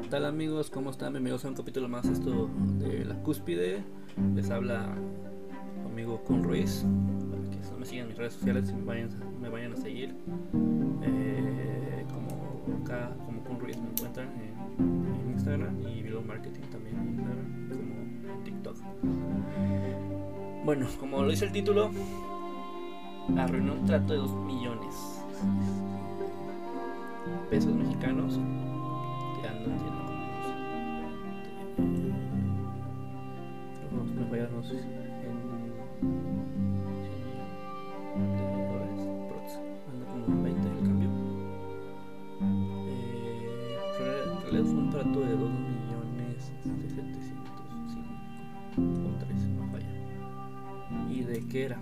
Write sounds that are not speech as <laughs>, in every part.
¿Qué tal amigos? ¿Cómo están? Bienvenidos a un capítulo más esto de la cúspide. Les habla amigo Kun Ruiz. Para que no me sigan en mis redes sociales y me vayan, me vayan a seguir. Eh, como acá, como Kun Ruiz me encuentran en, Instagram y Below Marketing también en Instagram, como en TikTok. Bueno, como lo dice el título, arruinó un trato de 2 millones pesos mexicanos que ando entiendo como unos me fallaron en 100 dólares prox anda como 20 el cambio. Pero en realidad fue un trato de 2 millones de 705 o 3 no falla. Y de qué era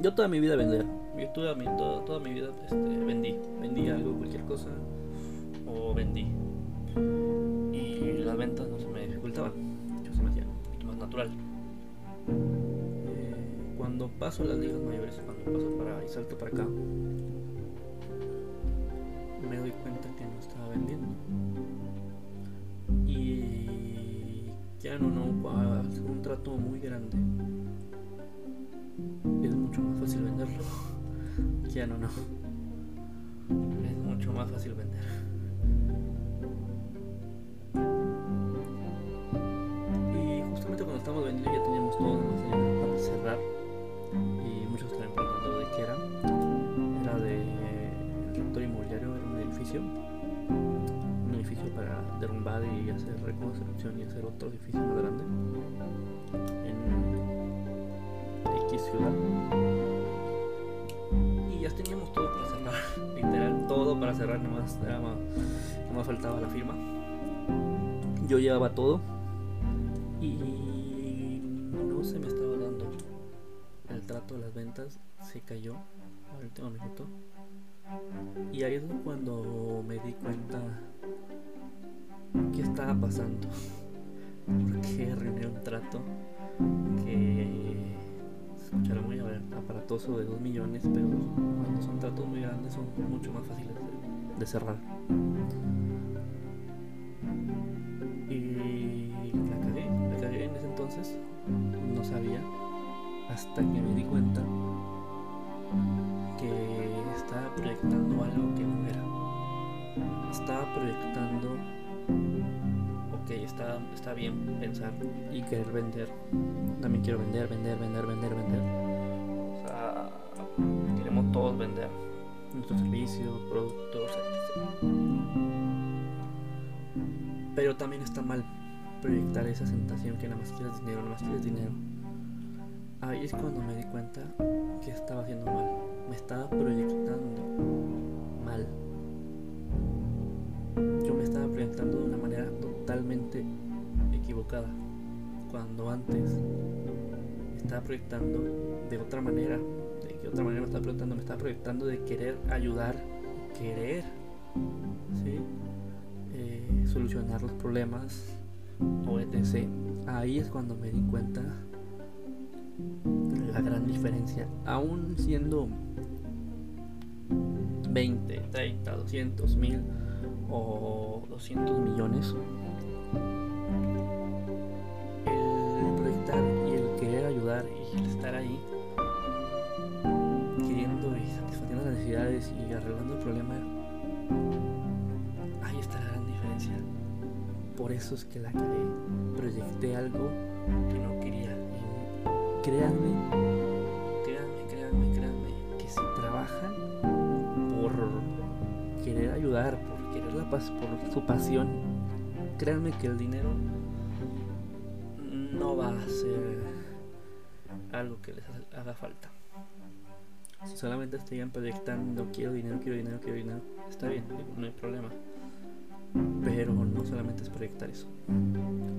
yo toda mi vida vendía. Yo toda mi, toda, toda mi vida este, vendí. Vendí algo, cualquier cosa. O vendí. Y las ventas no se me dificultaban. Yo se me hacía más natural. Eh, cuando paso las ligas mayores, cuando paso para y salto para acá, me doy cuenta que no estaba vendiendo. Y ya no, no, un trato muy grande Ya no. Es mucho más fácil vender. Y justamente cuando estamos vendiendo ya teníamos todo para cerrar. Y muchos estaban preguntando de qué era. Era de el rector inmobiliario, era un edificio. Un edificio para derrumbar y hacer reconstrucción y hacer otro edificio más grande. En X ciudad. Para cerrar, nada más, nada más, nada faltaba la firma. Yo llevaba todo y no se me estaba dando. El trato de las ventas se cayó al último minuto. Y ahí es cuando me di cuenta qué estaba pasando. <laughs> Porque arruiné un trato que escuchará muy aparatoso de 2 millones, pero cuando son tratos muy grandes son mucho más fáciles de cerrar. Y la cagué, la cagué en ese entonces, no sabía, hasta que me di cuenta que estaba proyectando algo que no era. Estaba proyectando ok, está, está bien pensar y querer vender. También quiero vender, vender, vender, vender, vender. O sea, queremos todos vender nuestros servicios, productos, etc. Pero también está mal proyectar esa sensación que nada más quieres dinero, nada más quieres dinero. Ahí es cuando me di cuenta que estaba haciendo mal. Me estaba proyectando mal. Yo me estaba proyectando de una manera totalmente equivocada. Cuando antes estaba proyectando de otra manera. ¿De otra manera me estaba proyectando? Me estaba proyectando de querer ayudar, querer. Eh, solucionar los problemas o etc. Ahí es cuando me di cuenta la gran diferencia. Aún siendo 20, 30, 200, 1000 o 200 millones, el proyectar y el querer ayudar y el estar ahí, queriendo y satisfaciendo las necesidades y arreglando el problema, ahí está la gran diferencia. Por eso es que la cagué, proyecté algo que no quería. Créanme, créanme, créanme, créanme, que si trabajan por querer ayudar, por querer la paz, por su pasión, créanme que el dinero no va a ser algo que les haga falta. Si solamente estarían proyectando quiero dinero, quiero dinero, quiero dinero, está bien, no hay problema. Pero no solamente es proyectar eso,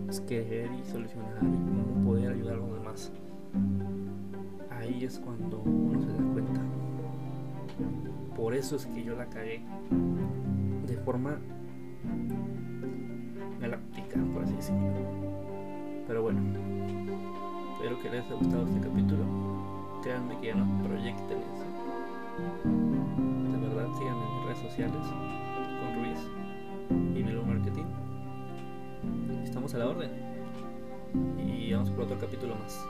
es querer y solucionar y poder ayudar a los demás. Ahí es cuando uno se da cuenta. Por eso es que yo la cagué de forma galáctica, por así decirlo. Pero bueno, Espero que les haya gustado este capítulo. Créanme que ya no proyecten. De verdad, síganme en mis redes sociales con Ruiz y Melo Marketing. Estamos a la orden. Y vamos por otro capítulo más.